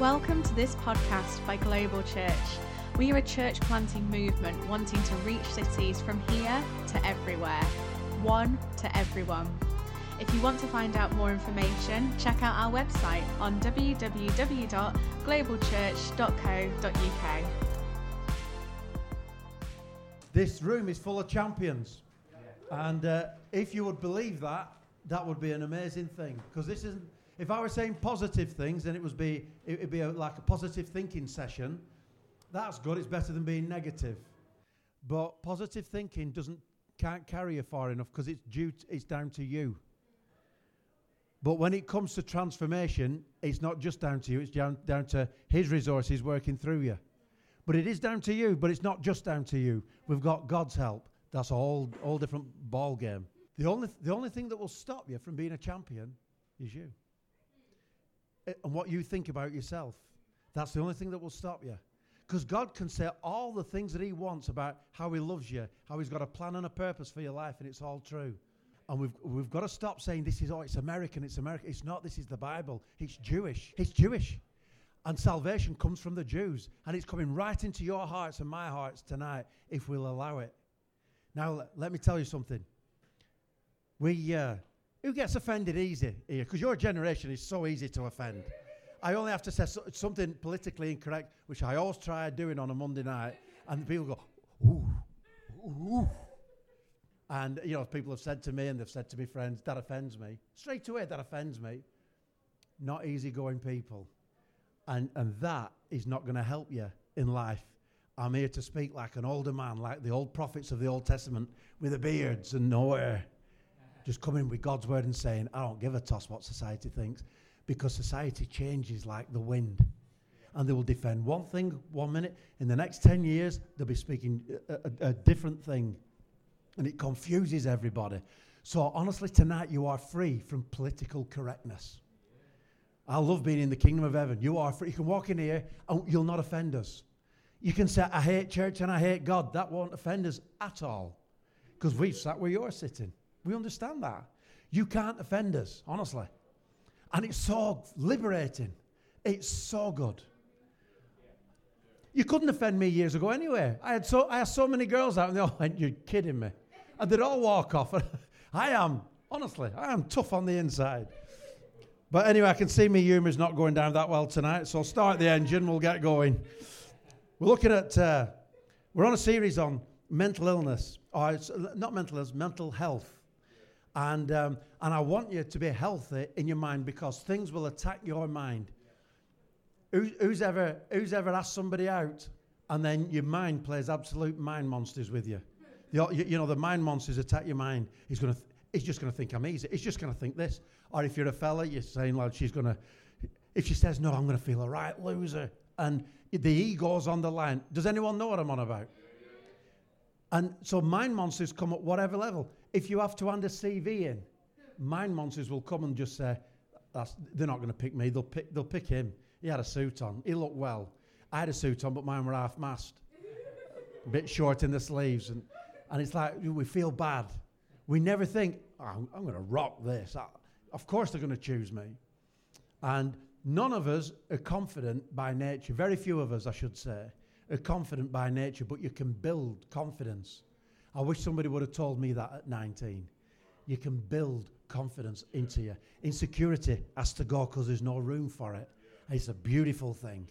Welcome to this podcast by Global Church. We are a church planting movement wanting to reach cities from here to everywhere, one to everyone. If you want to find out more information, check out our website on www.globalchurch.co.uk. This room is full of champions. And uh, if you would believe that, that would be an amazing thing. Because this isn't, if I were saying positive things, then it would be, it would be a, like a positive thinking session. That's good. It's better than being negative. But positive thinking doesn't, can't carry you far enough because it's, due t- it's down to you. But when it comes to transformation, it's not just down to you, it's down, down to His resources working through you. But it is down to you, but it's not just down to you. We've got God's help. That's a whole, whole different ball game. The only, the only thing that will stop you from being a champion is you. Uh, And what you think about yourself. That's the only thing that will stop you. Because God can say all the things that He wants about how He loves you, how He's got a plan and a purpose for your life, and it's all true. And we've, we've got to stop saying this is, oh, it's American, it's American. It's not, this is the Bible. It's Jewish. It's Jewish. And salvation comes from the Jews. And it's coming right into your hearts and my hearts tonight if we'll allow it. Now, let me tell you something. We, uh, who gets offended easy here? Because your generation is so easy to offend. I only have to say so, something politically incorrect, which I always try doing on a Monday night, and people go, ooh, ooh. And, you know, people have said to me, and they've said to me friends, that offends me. Straight away, that offends me. Not easygoing people. And, and that is not going to help you in life. I'm here to speak like an older man, like the old prophets of the Old Testament with the beards and no hair. Just coming with God's word and saying, I don't give a toss what society thinks because society changes like the wind. And they will defend one thing one minute. In the next 10 years, they'll be speaking a, a, a different thing. And it confuses everybody. So, honestly, tonight you are free from political correctness. I love being in the kingdom of heaven. You are free. You can walk in here and you'll not offend us. You can say, I hate church and I hate God. That won't offend us at all. Because we've sat where you're sitting. We understand that. You can't offend us, honestly. And it's so liberating. It's so good. You couldn't offend me years ago anyway. I had so, I had so many girls out and they all went, You're kidding me. And they'd all walk off. I am, honestly, I am tough on the inside. But anyway, I can see my humour's not going down that well tonight, so start the engine, we'll get going. We're looking at, uh, we're on a series on mental illness, or not mental illness, mental health. And, um, and I want you to be healthy in your mind because things will attack your mind. Who, who's, ever, who's ever asked somebody out and then your mind plays absolute mind monsters with you? The, you, you know, the mind monsters attack your mind. He's, gonna th- he's just going to think I'm easy. He's just going to think this. Or if you're a fella, you're saying, like, she's going to, if she says no, I'm going to feel a right loser. And the ego's on the line. Does anyone know what I'm on about? And so mind monsters come at whatever level. If you have to hand a CV in, mind monsters will come and just say, they're not going to pick me. They'll pick, they'll pick him. He had a suit on. He looked well. I had a suit on, but mine were half mast, a bit short in the sleeves. And, and it's like we feel bad. We never think, oh, I'm, I'm going to rock this. I, of course they're going to choose me. And none of us are confident by nature. Very few of us, I should say, are confident by nature, but you can build confidence. I wish somebody would have told me that at 19. You can build confidence into you. Insecurity has to go because there's no room for it. It's a beautiful thing.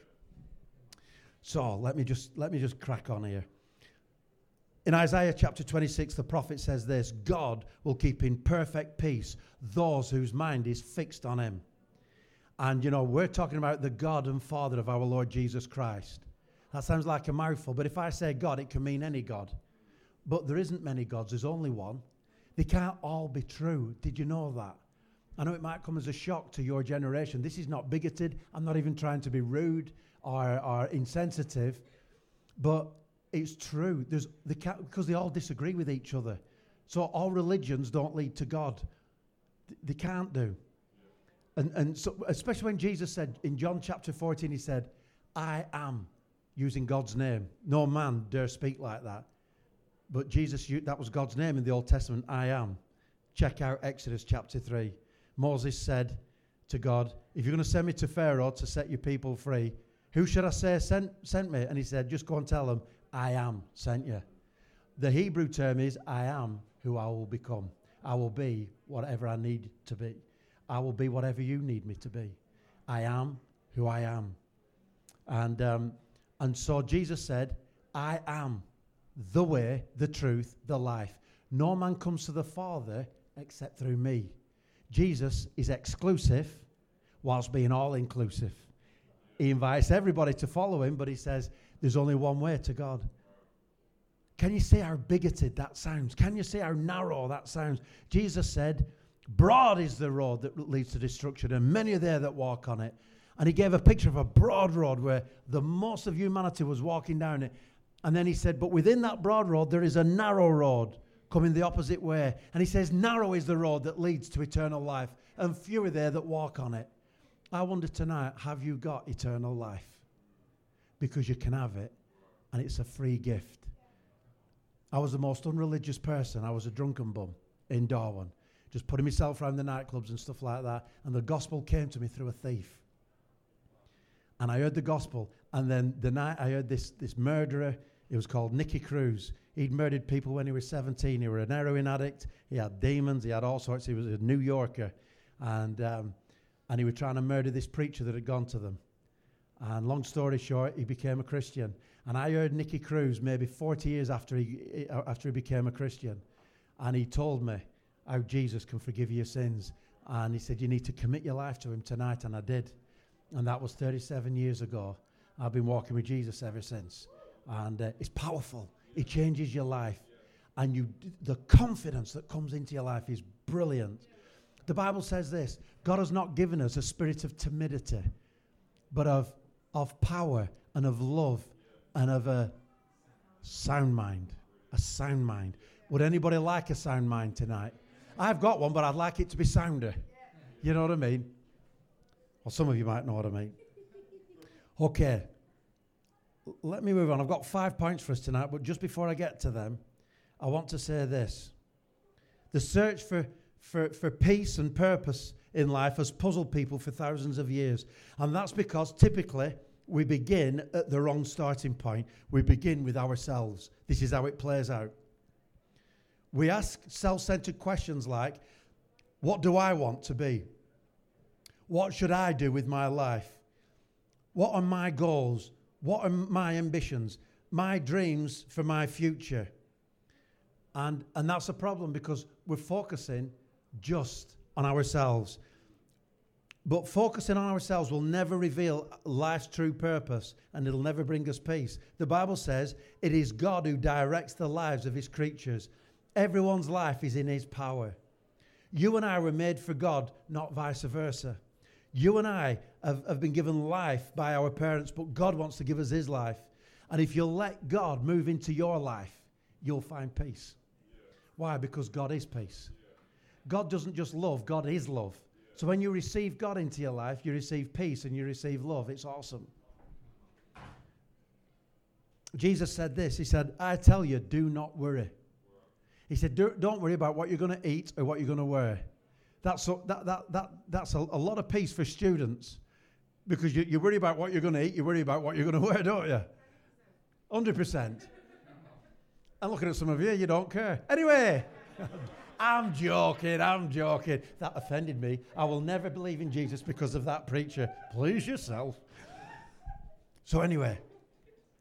So let me just let me just crack on here. In Isaiah chapter 26, the prophet says this God will keep in perfect peace those whose mind is fixed on him. And you know, we're talking about the God and Father of our Lord Jesus Christ. That sounds like a mouthful, but if I say God, it can mean any God. But there isn't many gods, there's only one. They can't all be true. Did you know that? I know it might come as a shock to your generation. This is not bigoted. I'm not even trying to be rude or, or insensitive, but it's true. There's they can't, because they all disagree with each other. So all religions don't lead to God. Th- They can't do. And, and so, especially when Jesus said in John chapter 14, he said, I am, using God's name. No man dare speak like that. But Jesus, that was God's name in the Old Testament, I am. Check out Exodus chapter 3. Moses said to God, If you're going to send me to Pharaoh to set your people free, who should I say sent, sent me? And he said, Just go and tell them, I am sent you. The Hebrew term is, I am who I will become. I will be whatever I need to be. I will be whatever you need me to be. I am who I am. And, um, and so Jesus said, I am the way, the truth, the life. No man comes to the Father except through me. Jesus is exclusive whilst being all inclusive. He invites everybody to follow him, but he says there's only one way to God. Can you see how bigoted that sounds? Can you see how narrow that sounds? Jesus said, Broad is the road that leads to destruction, and many are there that walk on it. And he gave a picture of a broad road where the most of humanity was walking down it. And then he said, But within that broad road, there is a narrow road coming the opposite way. And he says, Narrow is the road that leads to eternal life, and few are there that walk on it. I wonder tonight, have you got eternal life? Because you can have it, and it's a free gift. I was the most unreligious person. I was a drunken bum in Darwin, just putting myself around the nightclubs and stuff like that. And the gospel came to me through a thief. And I heard the gospel, and then the night I heard this, this murderer, it was called Nicky Cruz. He'd murdered people when he was 17. He was an heroin addict. He had demons. He had all sorts. He was a New Yorker. And um, and he was trying to murder this preacher that had gone to them. And long story short, he became a Christian. And I heard Nicky Cruz maybe 40 years after he, after he became a Christian. And he told me how Jesus can forgive your sins. And he said, You need to commit your life to him tonight. And I did. And that was 37 years ago. I've been walking with Jesus ever since. And uh, it's powerful, it changes your life. And you, the confidence that comes into your life is brilliant. The Bible says this God has not given us a spirit of timidity, but of, of power and of love and of a sound mind. A sound mind. Would anybody like a sound mind tonight? I've got one, but I'd like it to be sounder. You know what I mean? Well, some of you might know what I mean. Okay. Let me move on. I've got five points for us tonight, but just before I get to them, I want to say this. The search for for, for peace and purpose in life has puzzled people for thousands of years. And that's because typically we begin at the wrong starting point. We begin with ourselves. This is how it plays out. We ask self centered questions like, What do I want to be? What should I do with my life? What are my goals? What are my ambitions? My dreams for my future? And, and that's a problem because we're focusing just on ourselves. But focusing on ourselves will never reveal life's true purpose and it'll never bring us peace. The Bible says it is God who directs the lives of his creatures. Everyone's life is in his power. You and I were made for God, not vice versa. You and I have, have been given life by our parents, but God wants to give us his life. And if you'll let God move into your life, you'll find peace. Why? Because God is peace. God doesn't just love, God is love. So when you receive God into your life, you receive peace and you receive love. It's awesome. Jesus said this He said, I tell you, do not worry. He said, Don't worry about what you're going to eat or what you're going to wear. That's a, that, that, that, that's a, a lot of peace for students because you, you worry about what you're going to eat, you worry about what you're going to wear, don't you? 100%. I'm looking at some of you, you don't care. Anyway. I'm joking, I'm joking. That offended me. I will never believe in Jesus because of that preacher. Please yourself. So, anyway,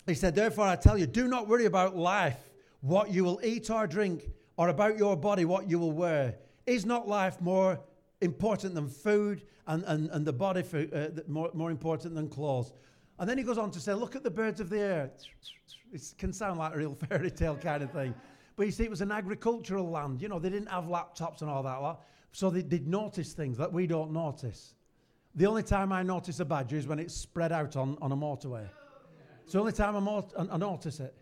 he said, Therefore, I tell you, do not worry about life, what you will eat or drink, or about your body, what you will wear. Is not life more important than food and, and, and the body for, uh, more, more important than clothes? And then he goes on to say, Look at the birds of the air. It can sound like a real fairy tale kind of thing. But you see, it was an agricultural land. You know, they didn't have laptops and all that lot. So they did notice things that we don't notice. The only time I notice a badger is when it's spread out on, on a motorway. It's the only time I, I notice it.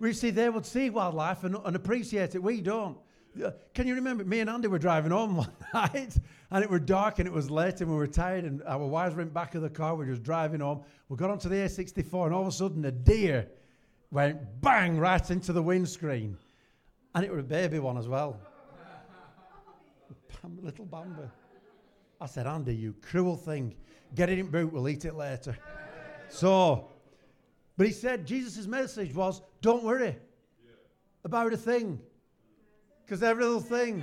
We see, they would see wildlife and, and appreciate it. We don't. Uh, can you remember? Me and Andy were driving home one night, and it was dark and it was late, and we were tired, and our wives were in back of the car. We were just driving home. We got onto the A64, and all of a sudden, a deer went bang right into the windscreen. And it was a baby one as well. little Bambi. I said, Andy, you cruel thing. Get it in boot, we'll eat it later. So, but he said Jesus' message was don't worry about a thing. Because every little thing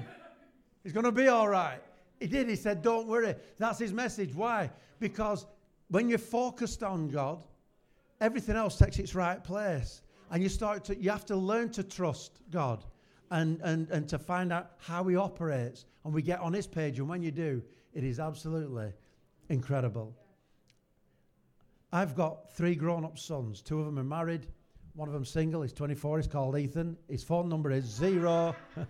is going to be all right. He did. He said, don't worry. That's his message. Why? Because when you're focused on God, everything else takes its right place. And you start to, you have to learn to trust God and, and, and to find out how he operates. And we get on his page. And when you do, it is absolutely incredible. I've got three grown up sons. Two of them are married, one of them single. He's 24. He's called Ethan. His phone number is zero.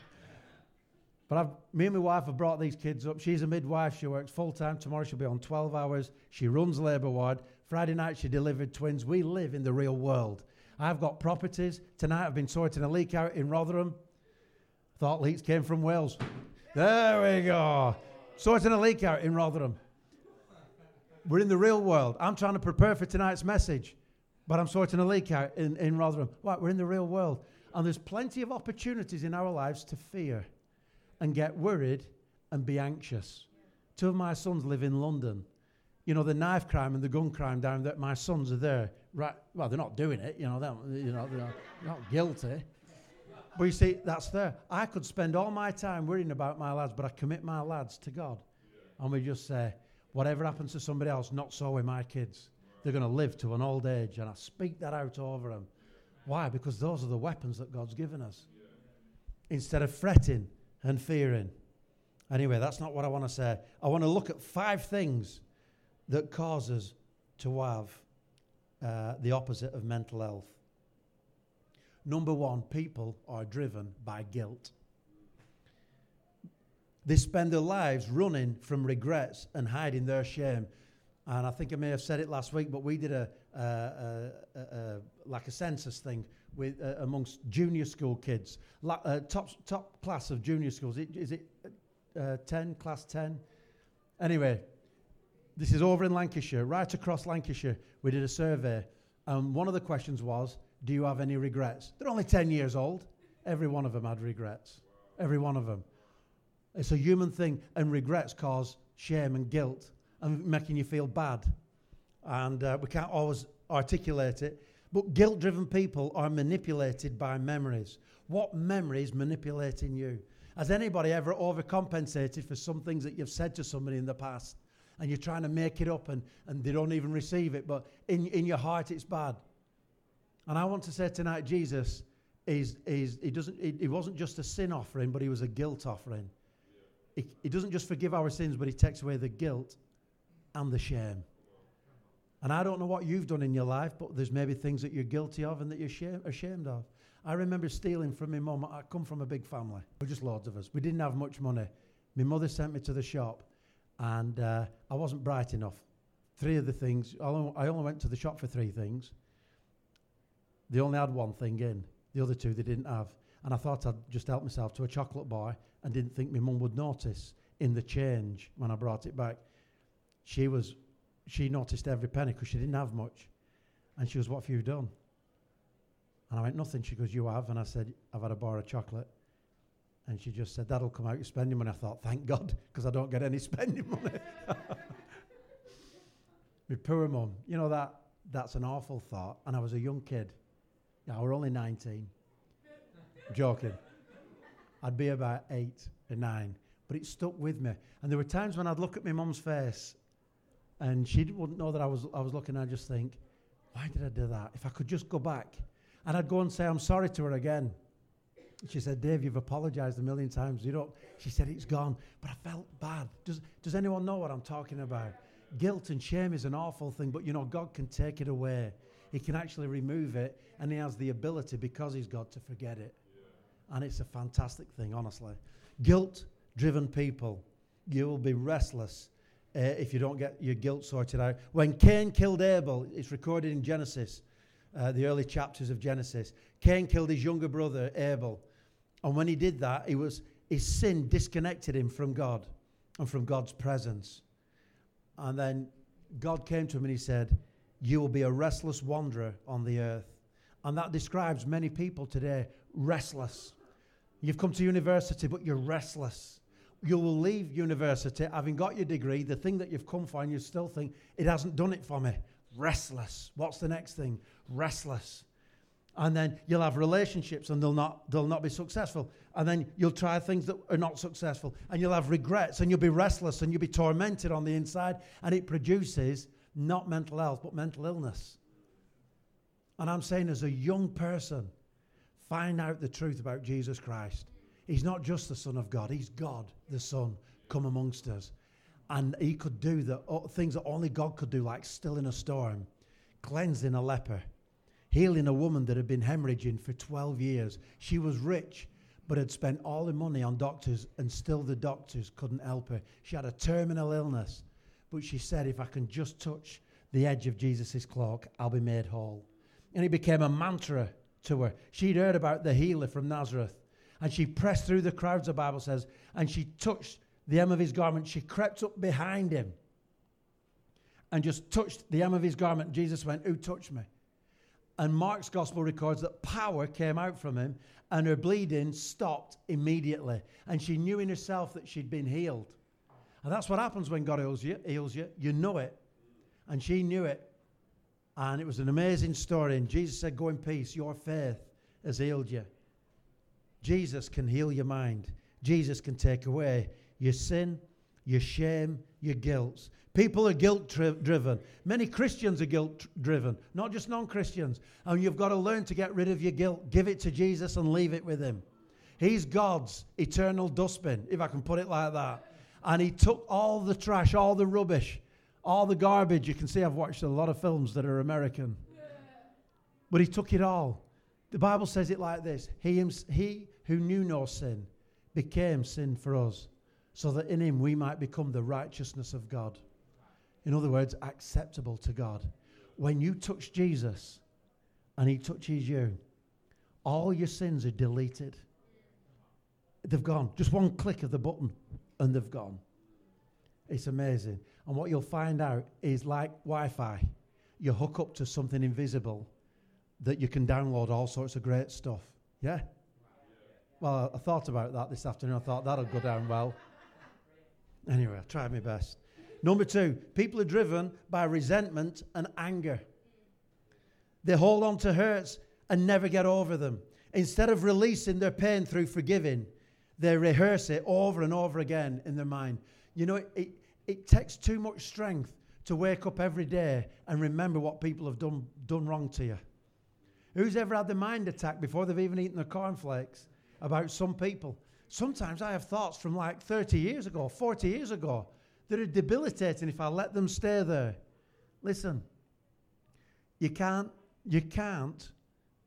but I've, me and my wife have brought these kids up. She's a midwife. She works full time. Tomorrow she'll be on 12 hours. She runs labour ward. Friday night she delivered twins. We live in the real world. I've got properties. Tonight I've been sorting a leak out in Rotherham. Thought leaks came from Wales. There we go. Sorting a leak out in Rotherham. We're in the real world. I'm trying to prepare for tonight's message, but I'm sorting a leak out in, in Rotherham. Right, we're in the real world. And there's plenty of opportunities in our lives to fear and get worried and be anxious. Two of my sons live in London. You know, the knife crime and the gun crime down there, my sons are there. Right, well, they're not doing it, you know, they're, you know, they're not, not guilty. But you see, that's there. I could spend all my time worrying about my lads, but I commit my lads to God. And we just say, Whatever happens to somebody else, not so with my kids. They're going to live to an old age, and I speak that out over them. Why? Because those are the weapons that God's given us. Instead of fretting and fearing. Anyway, that's not what I want to say. I want to look at five things that cause us to have uh, the opposite of mental health. Number one, people are driven by guilt. They spend their lives running from regrets and hiding their shame. And I think I may have said it last week, but we did a, a, a, a like a census thing with uh, amongst junior school kids, La- uh, top top class of junior schools. Is it uh, ten class ten? Anyway, this is over in Lancashire, right across Lancashire. We did a survey, and one of the questions was, "Do you have any regrets?" They're only ten years old. Every one of them had regrets. Every one of them. It's a human thing, and regrets cause shame and guilt and making you feel bad. And uh, we can't always articulate it. But guilt driven people are manipulated by memories. What memory is manipulating you? Has anybody ever overcompensated for some things that you've said to somebody in the past? And you're trying to make it up and, and they don't even receive it, but in, in your heart it's bad. And I want to say tonight, Jesus is, is he doesn't he, he wasn't just a sin offering, but he was a guilt offering. He, he doesn't just forgive our sins, but He takes away the guilt and the shame. And I don't know what you've done in your life, but there's maybe things that you're guilty of and that you're shame, ashamed of. I remember stealing from my mum. I come from a big family. We're just loads of us. We didn't have much money. My mother sent me to the shop, and uh, I wasn't bright enough. Three of the things, I only went to the shop for three things. They only had one thing in. The other two they didn't have. And I thought I'd just help myself to a chocolate bar and didn't think my mum would notice in the change when I brought it back. She was, she noticed every penny because she didn't have much. And she goes, What have you done? And I went, Nothing. She goes, You have. And I said, I've had a bar of chocolate. And she just said, That'll come out your spending money. I thought, Thank God, because I don't get any spending money. my poor mum, you know, that that's an awful thought. And I was a young kid. I was only 19. joking. I'd be about eight or nine, but it stuck with me. And there were times when I'd look at my mum's face and she wouldn't know that I was, I was looking, I'd just think, why did I do that? If I could just go back. And I'd go and say, I'm sorry to her again. She said, Dave, you've apologized a million times. You don't. She said, it's gone. But I felt bad. Does, does anyone know what I'm talking about? Guilt and shame is an awful thing, but you know, God can take it away. He can actually remove it, and He has the ability, because He's God, to forget it. And it's a fantastic thing, honestly. Guilt driven people, you will be restless uh, if you don't get your guilt sorted out. When Cain killed Abel, it's recorded in Genesis, uh, the early chapters of Genesis. Cain killed his younger brother, Abel. And when he did that, he was, his sin disconnected him from God and from God's presence. And then God came to him and he said, You will be a restless wanderer on the earth. And that describes many people today restless. You've come to university, but you're restless. You will leave university having got your degree, the thing that you've come for, and you still think, it hasn't done it for me. Restless. What's the next thing? Restless. And then you'll have relationships and they'll not, they'll not be successful. And then you'll try things that are not successful. And you'll have regrets and you'll be restless and you'll be tormented on the inside. And it produces not mental health, but mental illness. And I'm saying, as a young person, find out the truth about Jesus Christ. He's not just the Son of God, He's God, the Son, come amongst us. And He could do the things that only God could do, like stilling a storm, cleansing a leper healing a woman that had been hemorrhaging for 12 years. She was rich, but had spent all the money on doctors, and still the doctors couldn't help her. She had a terminal illness, but she said, If I can just touch the edge of Jesus' cloak, I'll be made whole. And it became a mantra to her. She'd heard about the healer from Nazareth, and she pressed through the crowds, the Bible says, and she touched the hem of his garment. She crept up behind him and just touched the hem of his garment. Jesus went, Who touched me? And Mark's gospel records that power came out from him and her bleeding stopped immediately. And she knew in herself that she'd been healed. And that's what happens when God heals you. Heals you. You know it. And she knew it. And it was an amazing story. And Jesus said, Go in peace. Your faith has healed you. Jesus can heal your mind. Jesus can take away your sin, your shame, your guilt. People are guilt tri- driven. Many Christians are guilt driven, not just non Christians. And you've got to learn to get rid of your guilt. Give it to Jesus and leave it with Him. He's God's eternal dustbin, if I can put it like that. And He took all the trash, all the rubbish, all the garbage. You can see I've watched a lot of films that are American. But He took it all. The Bible says it like this He, he who knew no sin became sin for us, so that in Him we might become the righteousness of God. In other words, acceptable to God. When you touch Jesus and He touches you, all your sins are deleted. They've gone. Just one click of the button and they've gone. It's amazing. And what you'll find out is like Wi Fi, you hook up to something invisible that you can download all sorts of great stuff. Yeah? Well, I thought about that this afternoon. I thought that'll go down well. Anyway, I tried my best. Number two, people are driven by resentment and anger. They hold on to hurts and never get over them. Instead of releasing their pain through forgiving, they rehearse it over and over again in their mind. You know, it, it, it takes too much strength to wake up every day and remember what people have done, done wrong to you. Who's ever had the mind attack before they've even eaten their cornflakes about some people? Sometimes I have thoughts from like 30 years ago, 40 years ago that are debilitating if I let them stay there. Listen, you can't, you can't,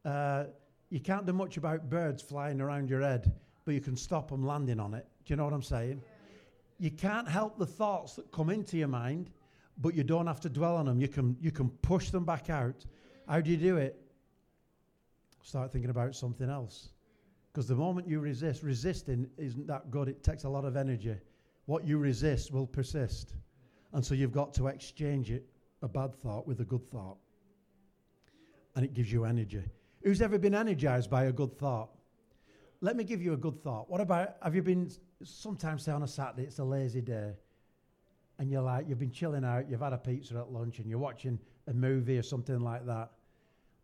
uh, you can't do much about birds flying around your head, but you can stop them landing on it. Do you know what I'm saying? You can't help the thoughts that come into your mind, but you don't have to dwell on them. You can, you can push them back out. How do you do it? Start thinking about something else. Because the moment you resist, resisting isn't that good. It takes a lot of energy. What you resist will persist. And so you've got to exchange it, a bad thought, with a good thought. And it gives you energy. Who's ever been energized by a good thought? Let me give you a good thought. What about, have you been, sometimes say on a Saturday, it's a lazy day, and you're like, you've been chilling out, you've had a pizza at lunch, and you're watching a movie or something like that,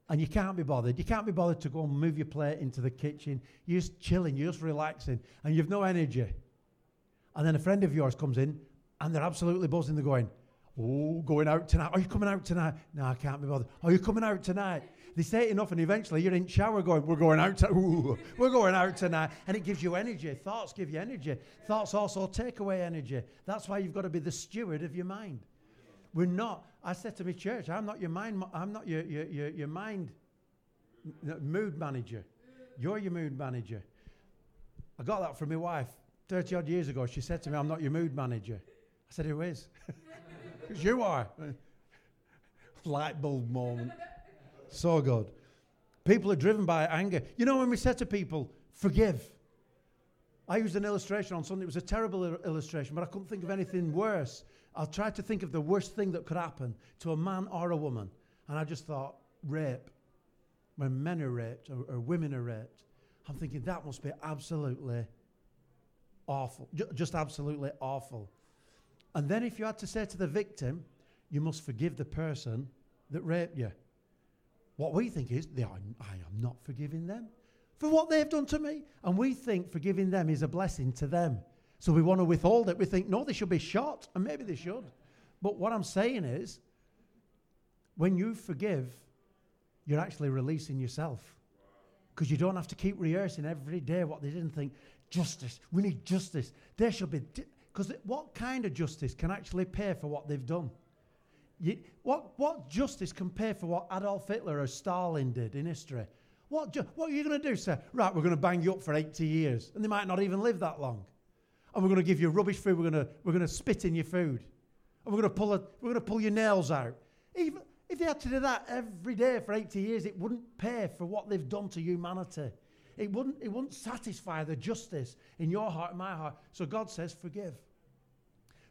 and you can't be bothered. You can't be bothered to go and move your plate into the kitchen. You're just chilling, you're just relaxing, and you've no energy. And then a friend of yours comes in and they're absolutely buzzing. They're going, Oh, going out tonight. Are you coming out tonight? No, I can't be bothered. Are you coming out tonight? They say it enough, and eventually you're in shower going, We're going out. To- Ooh, we're going out tonight. And it gives you energy. Thoughts give you energy. Thoughts also take away energy. That's why you've got to be the steward of your mind. We're not. I said to my church, I'm not your mind. I'm not your, your, your, your mind mood manager. You're your mood manager. I got that from my wife. 30 odd years ago, she said to me, I'm not your mood manager. I said, Who is? Because you are. Light bulb moment. So good. People are driven by anger. You know, when we said to people, forgive. I used an illustration on Sunday. It was a terrible il- illustration, but I couldn't think of anything worse. I tried to think of the worst thing that could happen to a man or a woman. And I just thought, rape. When men are raped or, or women are raped, I'm thinking that must be absolutely awful, Ju- just absolutely awful. And then if you had to say to the victim, you must forgive the person that raped you. What we think is, they are, I am not forgiving them for what they've done to me. And we think forgiving them is a blessing to them. So we want to withhold it. We think, no, they should be shot. And maybe they should. But what I'm saying is, when you forgive, you're actually releasing yourself. Because you don't have to keep rehearsing every day what they didn't think. Justice. We need justice. There should be. Because di- what kind of justice can actually pay for what they've done? You, what, what justice can pay for what Adolf Hitler or Stalin did in history? What, ju- what are you going to do? sir? right, we're going to bang you up for 80 years. And they might not even live that long. And we're going to give you rubbish food. We're going to, we're going to spit in your food. And we're going to pull, a, we're going to pull your nails out. Even if they had to do that every day for 80 years, it wouldn't pay for what they've done to humanity. It wouldn't, it wouldn't satisfy the justice in your heart and my heart. So God says, forgive.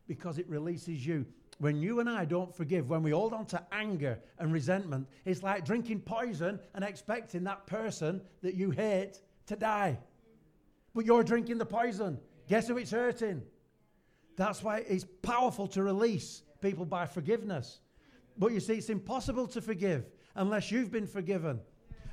Because it releases you. When you and I don't forgive, when we hold on to anger and resentment, it's like drinking poison and expecting that person that you hate to die. But you're drinking the poison. Guess who it's hurting? That's why it's powerful to release people by forgiveness. But you see, it's impossible to forgive unless you've been forgiven.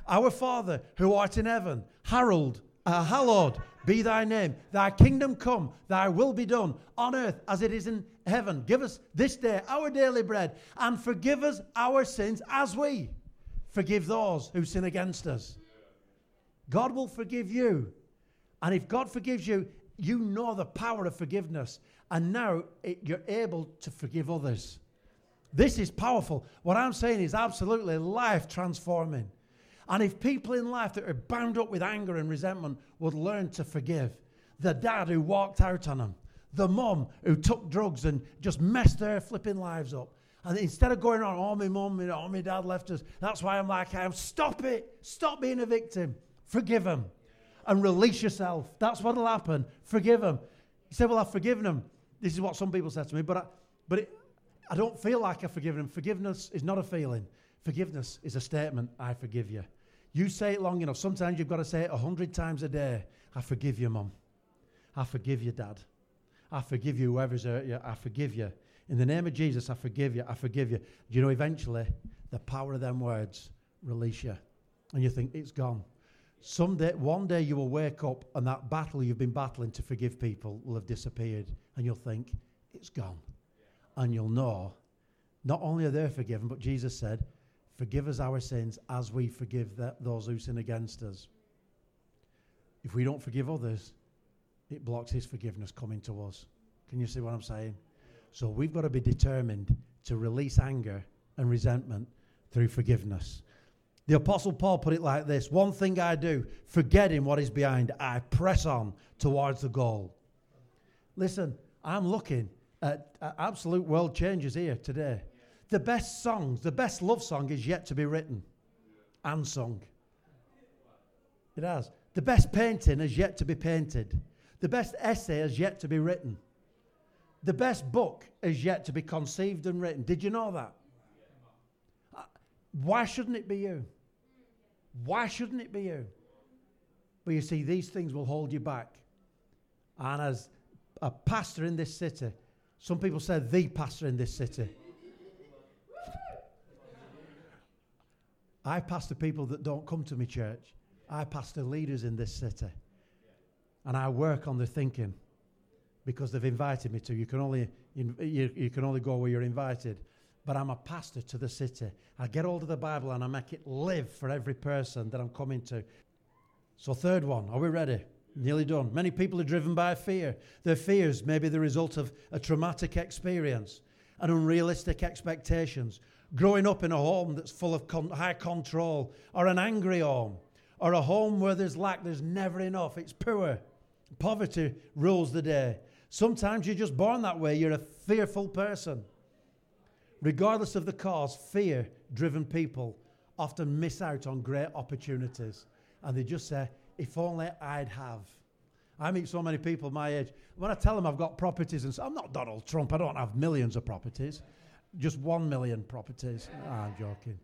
Our Father who art in heaven, hallowed, uh, hallowed be thy name. Thy kingdom come, thy will be done on earth as it is in heaven. Give us this day our daily bread and forgive us our sins as we forgive those who sin against us. God will forgive you. And if God forgives you, you know the power of forgiveness. And now it, you're able to forgive others. This is powerful. What I'm saying is absolutely life transforming. And if people in life that are bound up with anger and resentment would learn to forgive, the dad who walked out on them, the mum who took drugs and just messed their flipping lives up, and instead of going on, oh, my mum, oh, my dad left us, that's why I'm like I am. Stop it. Stop being a victim. Forgive them and release yourself. That's what'll happen. Forgive them. You say, well, I've forgiven them. This is what some people say to me, but I, but it, I don't feel like I've forgiven them. Forgiveness is not a feeling. Forgiveness is a statement. I forgive you. You say it long enough. Sometimes you've got to say it a hundred times a day. I forgive you, mum. I forgive you, dad. I forgive you, whoever's hurt you. I forgive you. In the name of Jesus, I forgive you. I forgive you. You know, eventually, the power of them words release you. And you think, it's gone. Someday, one day you will wake up and that battle you've been battling to forgive people will have disappeared. And you'll think, it's gone. And you'll know not only are they forgiven, but Jesus said, Forgive us our sins as we forgive those who sin against us. If we don't forgive others, it blocks his forgiveness coming to us. Can you see what I'm saying? So we've got to be determined to release anger and resentment through forgiveness. The Apostle Paul put it like this One thing I do, forgetting what is behind, I press on towards the goal. Listen, I'm looking at, absolute world changes here today. The best songs, the best love song is yet to be written and sung. It has. The best painting is yet to be painted. The best essay is yet to be written. The best book is yet to be conceived and written. Did you know that? Why shouldn't it be you? Why shouldn't it be you? But you see, these things will hold you back. And as a pastor in this city, some people say the pastor in this city. I pastor people that don't come to my church. I pastor leaders in this city. And I work on their thinking because they've invited me to. You can only, you, you can only go where you're invited. But I'm a pastor to the city. I get hold of the Bible and I make it live for every person that I'm coming to. So, third one, are we ready? Nearly done. Many people are driven by fear. Their fears may be the result of a traumatic experience and unrealistic expectations. Growing up in a home that's full of con- high control, or an angry home, or a home where there's lack, there's never enough, it's poor. Poverty rules the day. Sometimes you're just born that way, you're a fearful person. Regardless of the cause, fear driven people often miss out on great opportunities. And they just say, if only I'd have. I meet so many people my age. When I tell them I've got properties, and so, I'm not Donald Trump, I don't have millions of properties, just one million properties. Ah, I'm joking.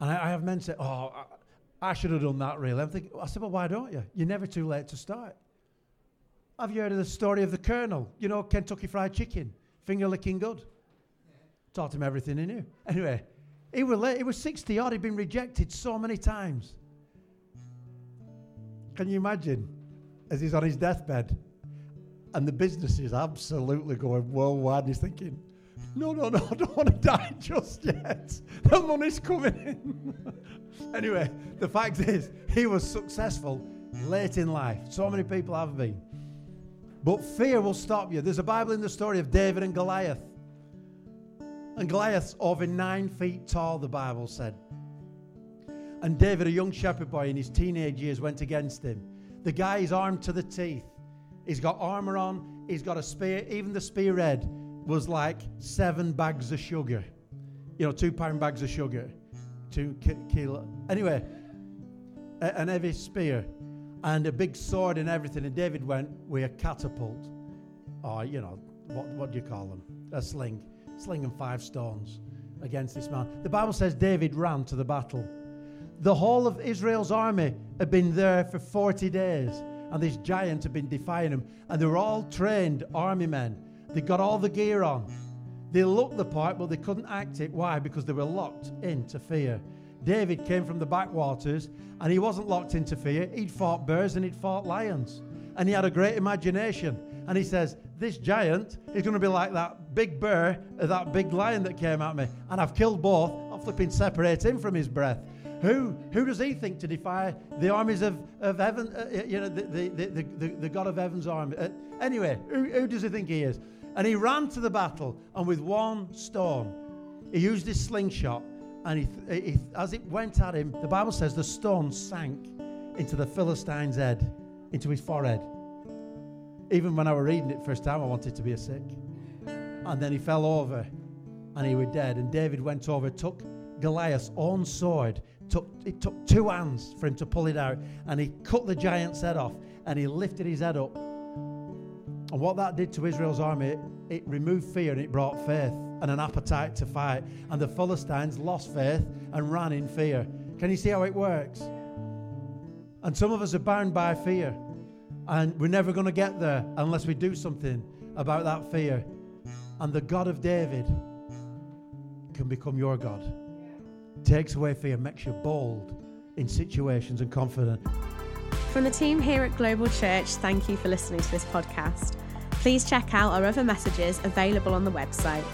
And I, I have men say, oh, I, I should have done that really. I'm thinking, I said, well, why don't you? You're never too late to start. Have you heard of the story of the Colonel? You know, Kentucky Fried Chicken, finger licking good. Taught him everything he knew. Anyway, he was late. He was 60 odd. He'd been rejected so many times. Can you imagine as he's on his deathbed and the business is absolutely going worldwide? and He's thinking, no, no, no, I don't want to die just yet. The money's coming in. anyway, the fact is, he was successful late in life. So many people have been. But fear will stop you. There's a Bible in the story of David and Goliath. And Goliath's over nine feet tall, the Bible said. And David, a young shepherd boy in his teenage years, went against him. The guy is armed to the teeth. He's got armor on, he's got a spear. Even the spearhead was like seven bags of sugar. You know, two pound bags of sugar. Two ki- kilo. Anyway, a- an heavy spear and a big sword and everything. And David went with a catapult, or, you know, what, what do you call them? A sling slinging five stones against this man. The Bible says David ran to the battle. The whole of Israel's army had been there for 40 days, and this giant had been defying them. And they were all trained army men. They got all the gear on. They looked the part, but they couldn't act it. Why? Because they were locked into fear. David came from the backwaters, and he wasn't locked into fear. He'd fought bears and he'd fought lions, and he had a great imagination. And he says, This giant is going to be like that big bear that big lion that came at me. And I've killed both. I'll flipping separate him from his breath. Who, who does he think to defy the armies of, of heaven, uh, you know, the, the, the, the, the God of heaven's army? Uh, anyway, who, who does he think he is? And he ran to the battle, and with one stone, he used his slingshot. And he, he, as it went at him, the Bible says the stone sank into the Philistine's head, into his forehead. Even when I was reading it first time, I wanted to be a sick. And then he fell over and he was dead. And David went over, took Goliath's own sword. Took, it took two hands for him to pull it out. And he cut the giant's head off and he lifted his head up. And what that did to Israel's army, it, it removed fear and it brought faith and an appetite to fight. And the Philistines lost faith and ran in fear. Can you see how it works? And some of us are bound by fear. And we're never going to get there unless we do something about that fear. And the God of David can become your God. Takes away fear, makes you bold in situations and confident. From the team here at Global Church, thank you for listening to this podcast. Please check out our other messages available on the website